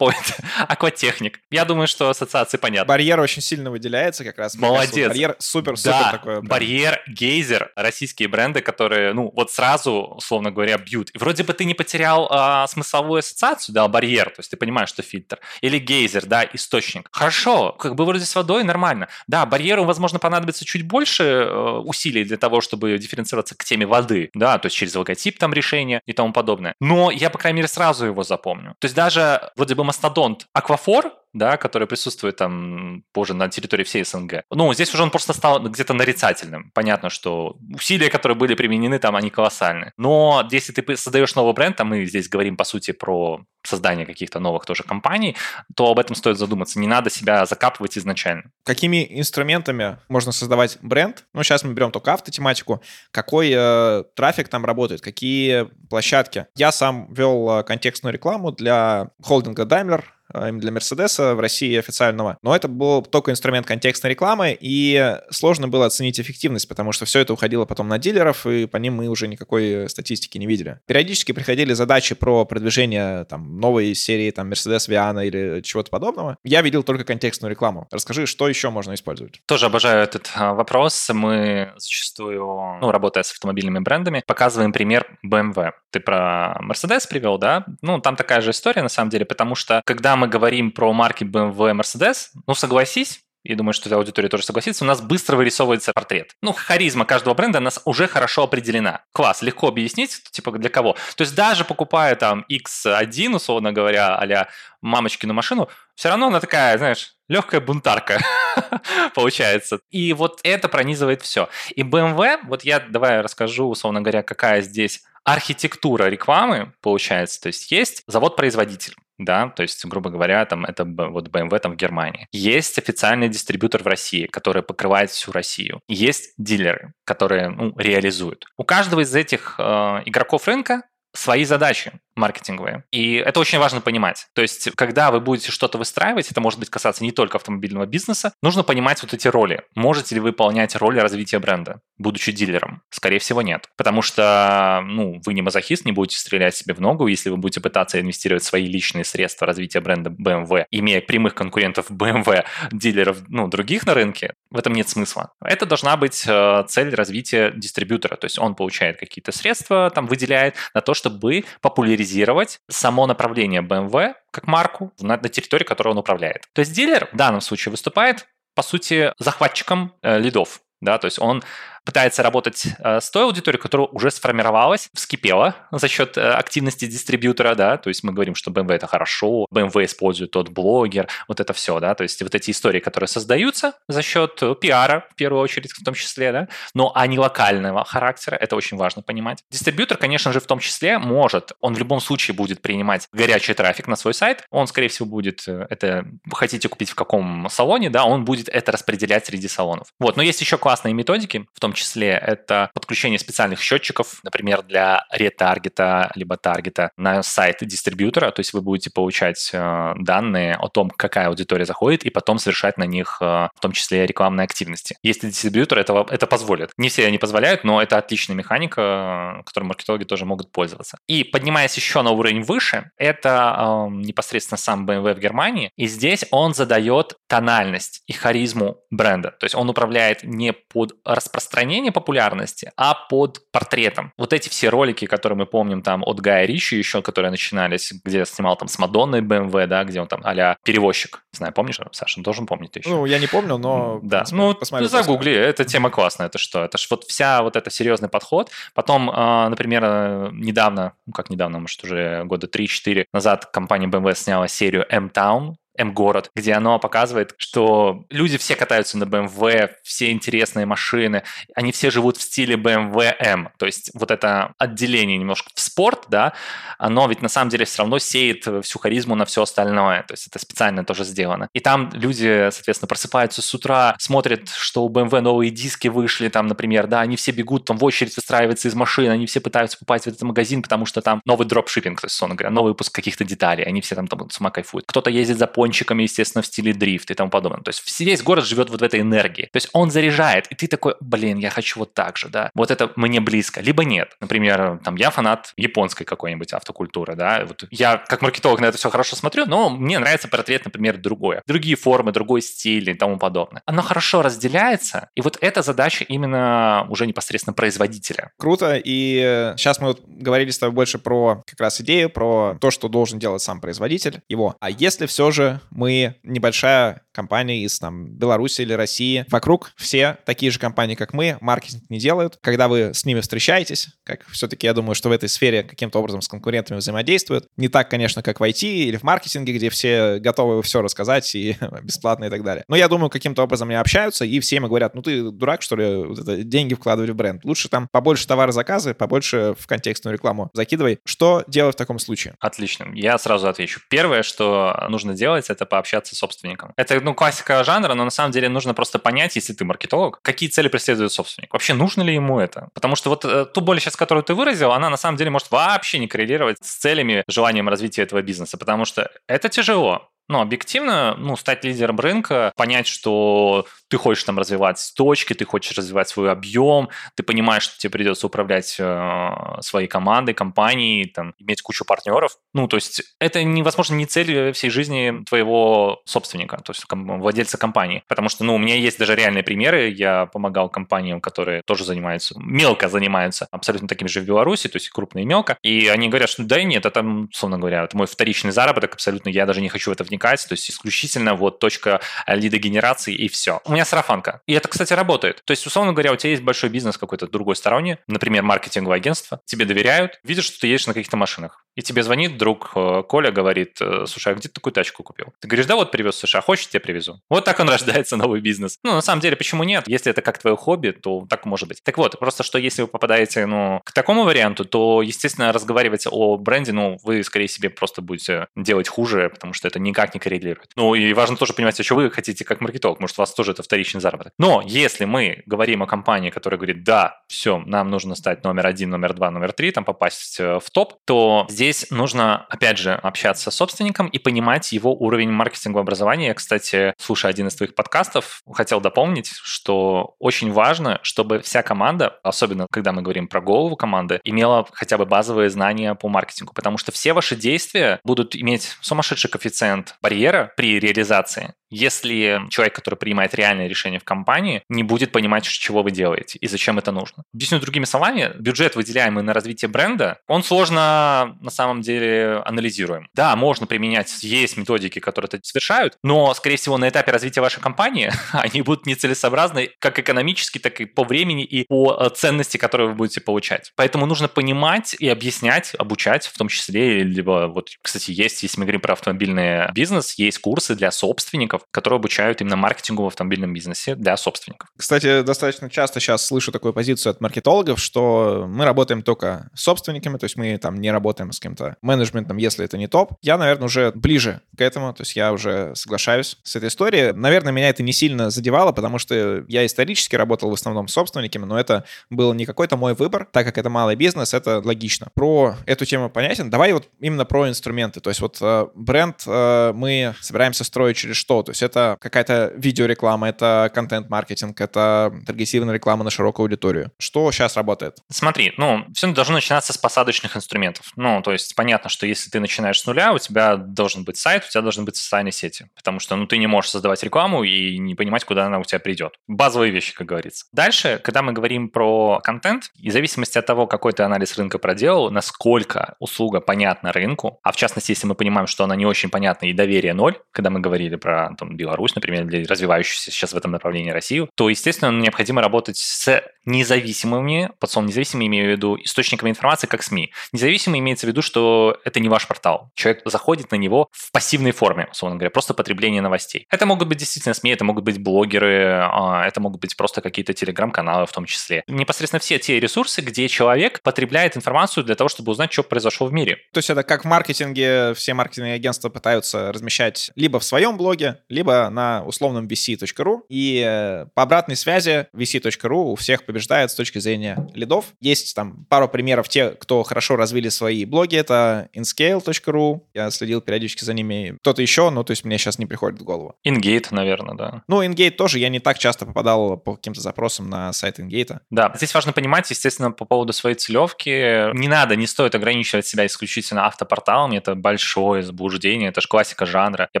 Какой-то, акватехник. Я думаю, что ассоциации понятны. Барьер очень сильно выделяется как раз. Молодец. Барьер супер-супер да, такой. Бренд. Барьер, Гейзер, российские бренды, которые, ну, вот сразу, условно говоря, бьют. И вроде бы ты не потерял а, смысловую ассоциацию, да, барьер, то есть ты понимаешь, что фильтр. Или Гейзер, да, источник. Хорошо, как бы вроде с водой нормально. Да, барьеру, возможно, понадобится чуть больше э, усилий для того, чтобы дифференцироваться к теме воды, да, то есть через логотип там решения и тому подобное. Но я, по крайней мере, сразу его запомню. То есть даже вроде бы мастодонт Аквафор, да, который присутствует там позже на территории всей СНГ. Ну, здесь уже он просто стал где-то нарицательным. Понятно, что усилия, которые были применены там, они колоссальны. Но если ты создаешь новый бренд, а мы здесь говорим, по сути, про создание каких-то новых тоже компаний, то об этом стоит задуматься. Не надо себя закапывать изначально. Какими инструментами можно создавать бренд? Ну, сейчас мы берем только автотематику. Какой э, трафик там работает? Какие площадки? Я сам вел э, контекстную рекламу для холдинга Daimler, именно для Мерседеса в России официального. Но это был только инструмент контекстной рекламы, и сложно было оценить эффективность, потому что все это уходило потом на дилеров, и по ним мы уже никакой статистики не видели. Периодически приходили задачи про продвижение там, новой серии там, Mercedes Viana или чего-то подобного. Я видел только контекстную рекламу. Расскажи, что еще можно использовать? Тоже обожаю этот а, вопрос. Мы зачастую, ну, работая с автомобильными брендами, показываем пример BMW. Ты про Mercedes привел, да? Ну, там такая же история, на самом деле, потому что когда мы говорим про марки BMW, Mercedes, ну, согласись, и думаю, что аудитория тоже согласится, у нас быстро вырисовывается портрет. Ну, харизма каждого бренда у нас уже хорошо определена. Класс, легко объяснить, типа для кого. То есть даже покупая там X1, условно говоря, а мамочкину машину, все равно она такая, знаешь, легкая бунтарка получается. И вот это пронизывает все. И BMW, вот я давай расскажу, условно говоря, какая здесь архитектура рекламы получается. То есть есть завод-производитель да, то есть, грубо говоря, там это вот BMW там в Германии. Есть официальный дистрибьютор в России, который покрывает всю Россию. Есть дилеры, которые ну, реализуют. У каждого из этих э, игроков рынка свои задачи маркетинговые. И это очень важно понимать. То есть, когда вы будете что-то выстраивать, это может быть касаться не только автомобильного бизнеса, нужно понимать вот эти роли. Можете ли вы выполнять роли развития бренда, будучи дилером? Скорее всего, нет. Потому что, ну, вы не мазохист, не будете стрелять себе в ногу, если вы будете пытаться инвестировать свои личные средства развития бренда BMW, имея прямых конкурентов BMW, дилеров, ну, других на рынке, в этом нет смысла. Это должна быть э, цель развития дистрибьютора. То есть он получает какие-то средства, там выделяет на то, чтобы популяризировать само направление BMW как марку на, на территории, которой он управляет. То есть дилер в данном случае выступает, по сути, захватчиком э, лидов. Да, то есть он пытается работать э, с той аудиторией, которая уже сформировалась, вскипела за счет э, активности дистрибьютора, да, то есть мы говорим, что BMW это хорошо, BMW использует тот блогер, вот это все, да, то есть вот эти истории, которые создаются за счет э, пиара, в первую очередь, в том числе, да, но не локального характера, это очень важно понимать. Дистрибьютор, конечно же, в том числе может, он в любом случае будет принимать горячий трафик на свой сайт, он, скорее всего, будет это, хотите купить в каком салоне, да, он будет это распределять среди салонов. Вот, но есть еще классные методики, в том числе это подключение специальных счетчиков, например, для ретаргета либо таргета на сайт дистрибьютора, то есть вы будете получать э, данные о том, какая аудитория заходит, и потом совершать на них э, в том числе рекламные активности. Если дистрибьютор этого, это позволит. Не все они позволяют, но это отличная механика, которой маркетологи тоже могут пользоваться. И поднимаясь еще на уровень выше, это э, непосредственно сам BMW в Германии, и здесь он задает тональность и харизму бренда. То есть он управляет не под распространение распространение популярности, а под портретом. Вот эти все ролики, которые мы помним там от Гая Ричи еще, которые начинались, где я снимал там с Мадонной BMW, да, где он там а перевозчик. Не знаю, помнишь, Саша? Должен помнить еще. Ну, я не помню, но... Да, ну, посмотри, загугли, эта тема классная, это что? Это ж вот вся вот это серьезный подход. Потом, а, например, э, недавно, ну как недавно, может уже года 3-4 назад компания BMW сняла серию M-Town, М-город, где оно показывает, что люди все катаются на BMW, все интересные машины, они все живут в стиле BMW M. То есть вот это отделение немножко в спорт, да, оно ведь на самом деле все равно сеет всю харизму на все остальное. То есть это специально тоже сделано. И там люди, соответственно, просыпаются с утра, смотрят, что у BMW новые диски вышли, там, например, да, они все бегут там в очередь выстраиваться из машин, они все пытаются попасть в этот магазин, потому что там новый дропшиппинг, то есть, условно говоря, новый выпуск каких-то деталей, они все там, там с ума кайфуют. Кто-то ездит за пони гонщиками, естественно, в стиле дрифт и тому подобное. То есть весь город живет вот в этой энергии. То есть он заряжает, и ты такой, блин, я хочу вот так же, да. Вот это мне близко. Либо нет. Например, там, я фанат японской какой-нибудь автокультуры, да. Вот я как маркетолог на это все хорошо смотрю, но мне нравится портрет, например, другое. Другие формы, другой стиль и тому подобное. Оно хорошо разделяется, и вот эта задача именно уже непосредственно производителя. Круто, и сейчас мы вот говорили с тобой больше про как раз идею, про то, что должен делать сам производитель его. А если все же мы небольшая компания из там Беларуси или России, вокруг все такие же компании, как мы, маркетинг не делают. Когда вы с ними встречаетесь, как все-таки я думаю, что в этой сфере каким-то образом с конкурентами взаимодействуют. Не так, конечно, как в IT или в маркетинге, где все готовы все рассказать и бесплатно и так далее. Но я думаю, каким-то образом они общаются, и все им говорят, ну ты дурак, что ли, вот это, деньги вкладывали в бренд. Лучше там побольше товара заказы, побольше в контекстную рекламу закидывай. Что делать в таком случае? Отлично. Я сразу отвечу. Первое, что нужно делать, это пообщаться с собственником. Это ну, классика жанра, но на самом деле нужно просто понять, если ты маркетолог, какие цели преследует собственник. Вообще нужно ли ему это? Потому что вот э, ту боль сейчас, которую ты выразил, она на самом деле может вообще не коррелировать с целями, желанием развития этого бизнеса, потому что это тяжело. Ну, объективно, ну, стать лидером рынка, понять, что ты хочешь там развивать точки, ты хочешь развивать свой объем, ты понимаешь, что тебе придется управлять э, своей командой, компанией, там, иметь кучу партнеров. Ну, то есть это невозможно не цель всей жизни твоего собственника, то есть владельца компании. Потому что, ну, у меня есть даже реальные примеры. Я помогал компаниям, которые тоже занимаются, мелко занимаются абсолютно такими же в Беларуси, то есть крупные и мелко. И они говорят, что да и нет, это, условно говоря, это мой вторичный заработок, абсолютно я даже не хочу в это вникать, то есть исключительно вот точка лидогенерации и все. У меня сарафанка. И это, кстати, работает. То есть, условно говоря, у тебя есть большой бизнес какой-то другой сторонний, например, маркетинговое агентство, тебе доверяют, видят, что ты едешь на каких-то машинах. И тебе звонит друг э, Коля, говорит, э, слушай, а где ты такую тачку купил? Ты говоришь, да вот привез США, хочешь, тебе привезу. Вот так он рождается, новый бизнес. Ну, на самом деле, почему нет? Если это как твое хобби, то так может быть. Так вот, просто что если вы попадаете, ну, к такому варианту, то, естественно, разговаривать о бренде, ну, вы, скорее себе, просто будете делать хуже, потому что это никак не коррелирует. Ну, и важно тоже понимать, а что вы хотите как маркетолог, может, у вас тоже это вторичный заработок. Но если мы говорим о компании, которая говорит, да, все, нам нужно стать номер один, номер два, номер три, там попасть э, в топ, то здесь нужно, опять же, общаться с собственником и понимать его уровень маркетингового образования. Я, кстати, слушая один из твоих подкастов, хотел дополнить, что очень важно, чтобы вся команда, особенно когда мы говорим про голову команды, имела хотя бы базовые знания по маркетингу, потому что все ваши действия будут иметь сумасшедший коэффициент барьера при реализации если человек, который принимает реальные решения в компании, не будет понимать, чего вы делаете и зачем это нужно. Объясню другими словами, бюджет, выделяемый на развитие бренда, он сложно на самом деле анализируем. Да, можно применять, есть методики, которые это совершают, но, скорее всего, на этапе развития вашей компании они будут нецелесообразны как экономически, так и по времени и по э, ценности, которые вы будете получать. Поэтому нужно понимать и объяснять, обучать в том числе, либо вот, кстати, есть, если мы говорим про автомобильный бизнес, есть курсы для собственников, собственников, которые обучают именно маркетингу в автомобильном бизнесе для собственников. Кстати, достаточно часто сейчас слышу такую позицию от маркетологов, что мы работаем только с собственниками, то есть мы там не работаем с кем-то менеджментом, если это не топ. Я, наверное, уже ближе к этому, то есть я уже соглашаюсь с этой историей. Наверное, меня это не сильно задевало, потому что я исторически работал в основном с собственниками, но это был не какой-то мой выбор, так как это малый бизнес, это логично. Про эту тему понятен. Давай вот именно про инструменты. То есть вот э, бренд э, мы собираемся строить через что? То есть это какая-то видеореклама, это контент-маркетинг, это таргетированная реклама на широкую аудиторию. Что сейчас работает? Смотри, ну, все должно начинаться с посадочных инструментов. Ну, то есть понятно, что если ты начинаешь с нуля, у тебя должен быть сайт, у тебя должны быть социальные сети, потому что, ну, ты не можешь создавать рекламу и не понимать, куда она у тебя придет. Базовые вещи, как говорится. Дальше, когда мы говорим про контент, и в зависимости от того, какой ты анализ рынка проделал, насколько услуга понятна рынку, а в частности, если мы понимаем, что она не очень понятна и доверие ноль, когда мы говорили про там, Беларусь, например, для развивающейся сейчас в этом направлении Россию, то, естественно, необходимо работать с независимыми, под словом независимыми имею в виду, источниками информации, как СМИ. Независимый имеется в виду, что это не ваш портал. Человек заходит на него в пассивной форме, условно говоря, просто потребление новостей. Это могут быть действительно СМИ, это могут быть блогеры, а, это могут быть просто какие-то телеграм-каналы в том числе. Непосредственно все те ресурсы, где человек потребляет информацию для того, чтобы узнать, что произошло в мире. То есть это как в маркетинге, все маркетинговые агентства пытаются размещать либо в своем блоге, либо на условном vc.ru. И э, по обратной связи vc.ru у всех побеждает с точки зрения лидов. Есть там пару примеров те, кто хорошо развили свои блоги. Это inscale.ru. Я следил периодически за ними. Кто-то еще, но то есть мне сейчас не приходит в голову. Ingate, наверное, да. Ну, Ingate тоже. Я не так часто попадал по каким-то запросам на сайт Ingate. Да, здесь важно понимать, естественно, по поводу своей целевки. Не надо, не стоит ограничивать себя исключительно автопорталами. Это большое заблуждение, это же классика жанра. Я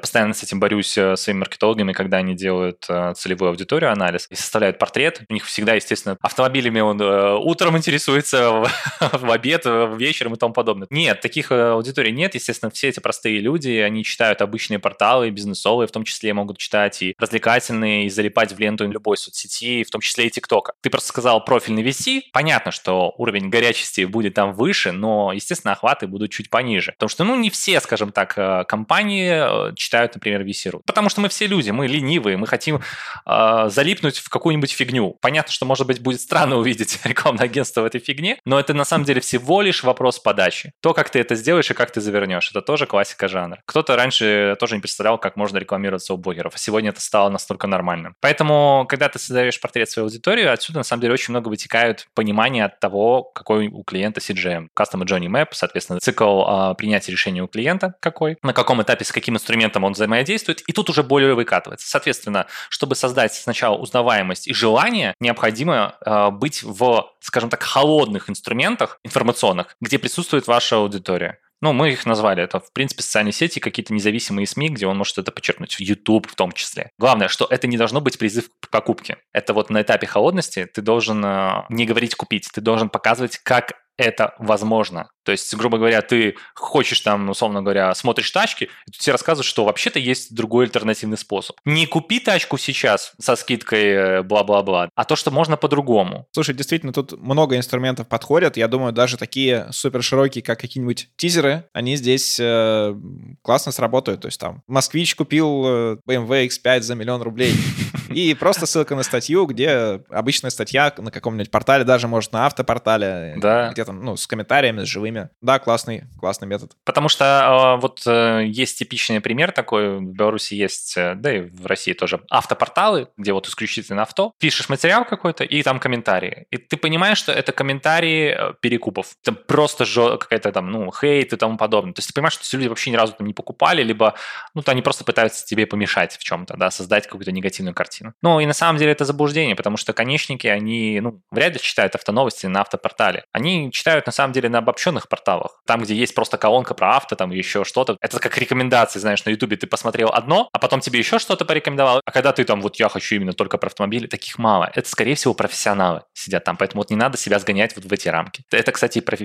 постоянно с этим борюсь э, своими маркетологами, когда они делают э, целевую аудиторию анализ и составляют портрет. У них всегда, естественно, автомобилями он э, утром интересуется, в обед, вечером и тому подобное. Нет, таких аудиторий нет. Естественно, все эти простые люди, они читают обычные порталы, бизнесовые в том числе могут читать и развлекательные, и залипать в ленту любой соцсети, в том числе и ТикТока. Ты просто сказал профильный VC. Понятно, что уровень горячести будет там выше, но, естественно, охваты будут чуть пониже. Потому что, ну, не все, скажем так, компании читают, например, VC.ru. Потому что мы все люди, мы ленивые, мы хотим э, залипнуть в какую-нибудь фигню. Понятно, что, может быть, будет странно увидеть рекламное агентство в этой фигне, но это на самом деле всего лишь вопрос подачи. То, как ты это сделаешь и как ты завернешь, это тоже классика жанра. Кто-то раньше тоже не представлял, как можно рекламироваться у блогеров, а сегодня это стало настолько нормальным. Поэтому, когда ты создаешь портрет своей аудитории, отсюда на самом деле очень много вытекают понимания от того, какой у клиента CGM. Custom Journey Map, соответственно, цикл э, принятия решения у клиента какой, на каком этапе с каким инструментом он взаимодействует, и тут уже более выкатывается. Соответственно, чтобы создать сначала узнаваемость и желание, необходимо э, быть в, скажем так, холодных инструментах информационных, где присутствует ваша аудитория. Ну, мы их назвали. Это, в принципе, социальные сети, какие-то независимые СМИ, где он может это подчеркнуть. YouTube в том числе. Главное, что это не должно быть призыв к покупке. Это вот на этапе холодности ты должен э, не говорить купить. Ты должен показывать, как это возможно. То есть, грубо говоря, ты хочешь там, условно говоря, смотришь тачки, и тут тебе рассказывают, что вообще-то есть другой альтернативный способ. Не купи тачку сейчас со скидкой э, бла-бла-бла, а то, что можно по-другому. Слушай, действительно, тут много инструментов подходят. Я думаю, даже такие супер широкие, как какие-нибудь тизеры, они здесь э, классно сработают. То есть там «Москвич купил э, BMW X5 за миллион рублей». И просто ссылка на статью, где обычная статья на каком-нибудь портале, даже, может, на автопортале, да. где там, ну, с комментариями, с живыми. Да, классный, классный метод. Потому что э, вот э, есть типичный пример такой, в Беларуси есть, э, да и в России тоже, автопорталы, где вот исключительно авто, пишешь материал какой-то, и там комментарии. И ты понимаешь, что это комментарии э, перекупов. Это просто жё- какая-то там, ну, хейт и тому подобное. То есть ты понимаешь, что эти люди вообще ни разу там не покупали, либо, ну, то они просто пытаются тебе помешать в чем-то, да, создать какую-то негативную картину. Ну, и на самом деле это заблуждение, потому что конечники, они, ну, вряд ли читают автоновости на автопортале. Они читают, на самом деле, на обобщенных порталах. Там, где есть просто колонка про авто, там еще что-то. Это как рекомендации, знаешь, на Ютубе ты посмотрел одно, а потом тебе еще что-то порекомендовал. А когда ты там, вот я хочу именно только про автомобили, таких мало. Это, скорее всего, профессионалы сидят там, поэтому вот не надо себя сгонять вот в эти рамки. Это, кстати, и про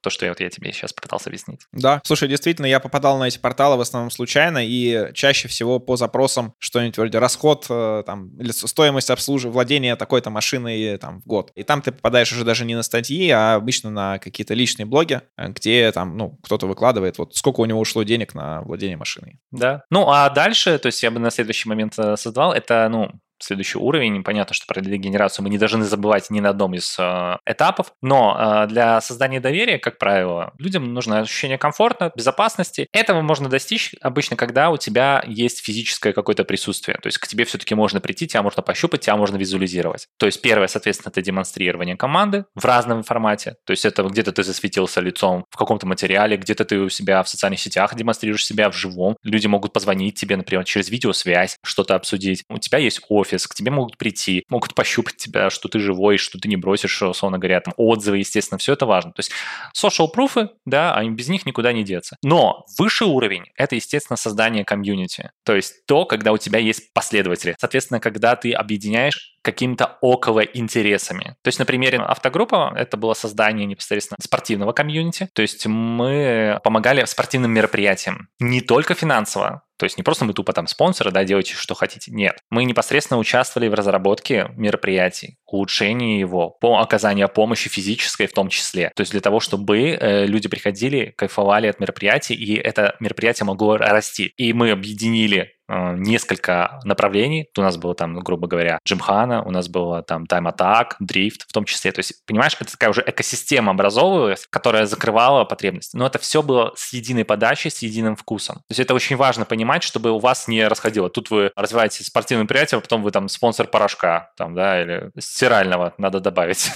то, что я, вот я тебе сейчас попытался объяснить. Да, слушай, действительно, я попадал на эти порталы в основном случайно, и чаще всего по запросам что-нибудь вроде расход э, там или стоимость обслуживания, владения такой-то машиной там в год. И там ты попадаешь уже даже не на статьи, а обычно на какие-то личные блоги, э, где там, ну, кто-то выкладывает, вот сколько у него ушло денег на владение машиной. Да. Ну, а дальше, то есть я бы на следующий момент э, создавал, это, ну, следующий уровень. Понятно, что про генерацию мы не должны забывать ни на одном из э, этапов, но э, для создания доверия, как правило, людям нужно ощущение комфорта, безопасности. Этого можно достичь обычно, когда у тебя есть физическое какое-то присутствие. То есть к тебе все-таки можно прийти, тебя можно пощупать, тебя можно визуализировать. То есть первое, соответственно, это демонстрирование команды в разном формате. То есть это где-то ты засветился лицом в каком-то материале, где-то ты у себя в социальных сетях демонстрируешь себя в живом. Люди могут позвонить тебе, например, через видеосвязь, что-то обсудить. У тебя есть офис, офис, к тебе могут прийти, могут пощупать тебя, что ты живой, что ты не бросишь, условно говоря, там отзывы, естественно, все это важно. То есть social proof, да, а без них никуда не деться. Но высший уровень — это, естественно, создание комьюнити. То есть то, когда у тебя есть последователи. Соответственно, когда ты объединяешь какими-то около интересами. То есть на примере автогруппа это было создание непосредственно спортивного комьюнити. То есть мы помогали спортивным мероприятиям не только финансово, то есть не просто мы тупо там спонсоры, да, делайте, что хотите. Нет. Мы непосредственно участвовали в разработке мероприятий, улучшении его, по оказанию помощи физической в том числе. То есть для того, чтобы э, люди приходили, кайфовали от мероприятий, и это мероприятие могло расти. И мы объединили несколько направлений. У нас было там, грубо говоря, Джимхана, у нас было там Time Attack, Drift в том числе. То есть, понимаешь, это такая уже экосистема образовывалась, которая закрывала потребности. Но это все было с единой подачей, с единым вкусом. То есть это очень важно понимать, чтобы у вас не расходило. Тут вы развиваете спортивное предприятие, а потом вы там спонсор порошка, там, да, или стирального надо добавить.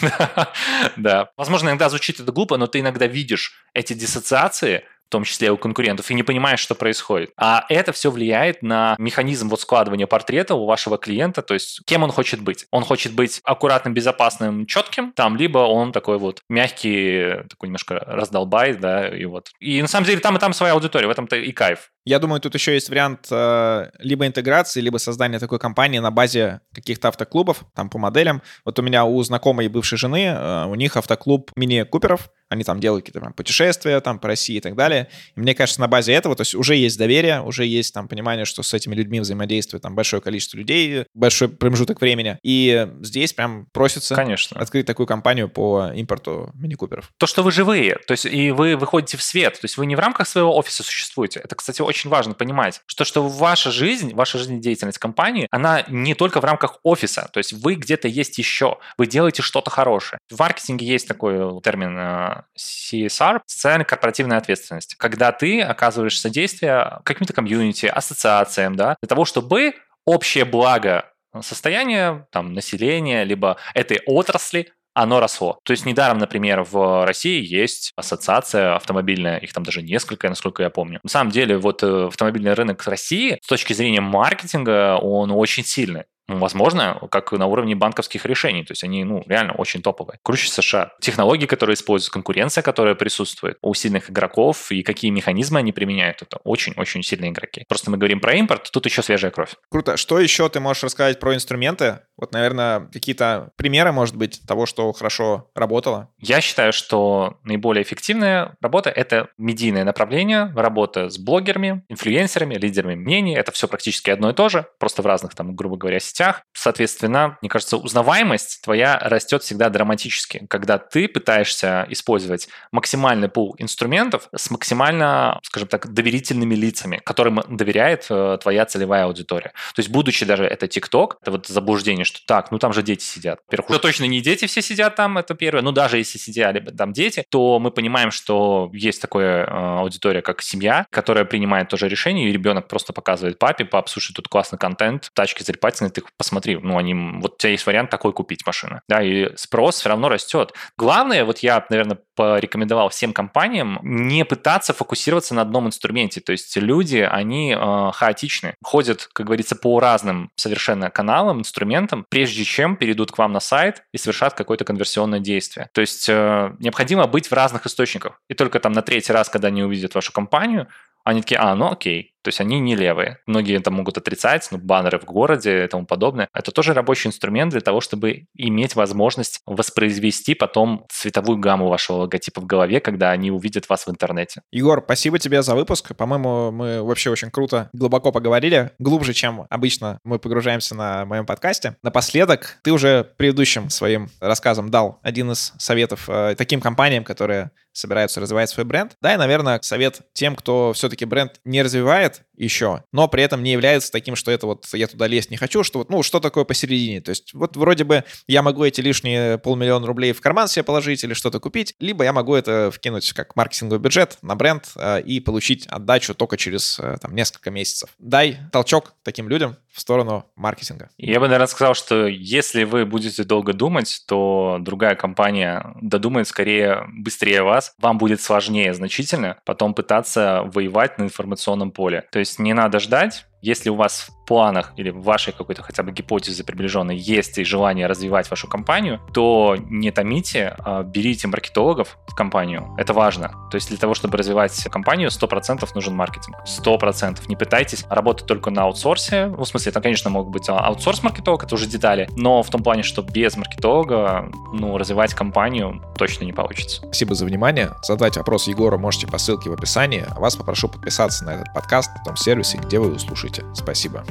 да. Возможно, иногда звучит это глупо, но ты иногда видишь эти диссоциации, в том числе у конкурентов, и не понимаешь, что происходит. А это все влияет на механизм вот складывания портрета у вашего клиента, то есть кем он хочет быть. Он хочет быть аккуратным, безопасным, четким, там, либо он такой вот мягкий, такой немножко раздолбай, да, и вот. И на самом деле там и там своя аудитория, в этом-то и кайф. Я думаю, тут еще есть вариант э, либо интеграции, либо создания такой компании на базе каких-то автоклубов, там по моделям. Вот у меня у знакомой бывшей жены, э, у них автоклуб мини-куперов, они там делают какие-то там, путешествия там по России и так далее. И мне кажется, на базе этого, то есть уже есть доверие, уже есть там понимание, что с этими людьми взаимодействует там большое количество людей, большой промежуток времени. И здесь прям просится Конечно. открыть такую компанию по импорту мини-куперов. То, что вы живые, то есть и вы выходите в свет, то есть вы не в рамках своего офиса существуете. Это, кстати, очень важно понимать, что, что ваша жизнь, ваша жизнедеятельность компании, она не только в рамках офиса, то есть вы где-то есть еще, вы делаете что-то хорошее. В маркетинге есть такой термин э, CSR, социально-корпоративная ответственность, когда ты оказываешь содействие каким-то комьюнити, ассоциациям, да, для того, чтобы общее благо состояния там, населения, либо этой отрасли оно росло. То есть недаром, например, в России есть ассоциация автомобильная, их там даже несколько, насколько я помню. На самом деле, вот э, автомобильный рынок России с точки зрения маркетинга, он очень сильный. Возможно, как на уровне банковских решений. То есть они, ну, реально очень топовые. Круче США. Технологии, которые используют, конкуренция, которая присутствует у сильных игроков и какие механизмы они применяют, это очень-очень сильные игроки. Просто мы говорим про импорт, тут еще свежая кровь. Круто. Что еще ты можешь рассказать про инструменты? Вот, наверное, какие-то примеры, может быть, того, что хорошо работало? Я считаю, что наиболее эффективная работа — это медийное направление, работа с блогерами, инфлюенсерами, лидерами мнений. Это все практически одно и то же, просто в разных, там, грубо говоря, сетях. Соответственно, мне кажется, узнаваемость твоя растет всегда драматически, когда ты пытаешься использовать максимальный пул инструментов с максимально, скажем так, доверительными лицами, которым доверяет э, твоя целевая аудитория. То есть, будучи даже это TikTok, это вот заблуждение, что так, ну там же дети сидят. Во-первых, уже точно не дети все сидят там, это первое. Ну даже если сидят там дети, то мы понимаем, что есть такая э, аудитория, как семья, которая принимает тоже решение, и ребенок просто показывает папе, пап, слушай, тут классный контент, тачки залипательные, ты посмотри, ну они, вот у тебя есть вариант такой купить машины. Да, и спрос все равно растет. Главное, вот я, наверное, порекомендовал всем компаниям не пытаться фокусироваться на одном инструменте. То есть люди, они э, хаотичны, ходят, как говорится, по разным совершенно каналам, инструментам, прежде чем перейдут к вам на сайт и совершат какое-то конверсионное действие. То есть э, необходимо быть в разных источниках. И только там на третий раз, когда они увидят вашу компанию, они такие, а, ну окей, то есть они не левые. Многие это могут отрицать, ну, баннеры в городе и тому подобное. Это тоже рабочий инструмент для того, чтобы иметь возможность воспроизвести потом цветовую гамму вашего логотипа в голове, когда они увидят вас в интернете. Егор, спасибо тебе за выпуск. По-моему, мы вообще очень круто, глубоко поговорили, глубже, чем обычно мы погружаемся на моем подкасте. Напоследок, ты уже предыдущим своим рассказом дал один из советов э, таким компаниям, которые собираются развивать свой бренд. Да, и, наверное, совет тем, кто все-таки бренд не развивает еще, но при этом не является таким, что это вот я туда лезть не хочу, что вот, ну, что такое посередине. То есть вот вроде бы я могу эти лишние полмиллиона рублей в карман себе положить или что-то купить, либо я могу это вкинуть как маркетинговый бюджет на бренд э, и получить отдачу только через э, там несколько месяцев. Дай толчок таким людям в сторону маркетинга. Я бы, наверное, сказал, что если вы будете долго думать, то другая компания додумает скорее быстрее вас, вам будет сложнее значительно потом пытаться воевать на информационном поле. То есть не надо ждать, если у вас в планах или в вашей какой-то хотя бы гипотезе приближенной есть и желание развивать вашу компанию, то не томите, а берите маркетологов в компанию. Это важно. То есть для того, чтобы развивать компанию, 100% нужен маркетинг. 100%. Не пытайтесь работать только на аутсорсе. Ну, в смысле, это, конечно, могут быть аутсорс-маркетолог, это уже детали, но в том плане, что без маркетолога ну, развивать компанию точно не получится. Спасибо за внимание. Задать вопрос Егору можете по ссылке в описании. А вас попрошу подписаться на этот подкаст в том сервисе, где вы услышите слушайте. Спасибо.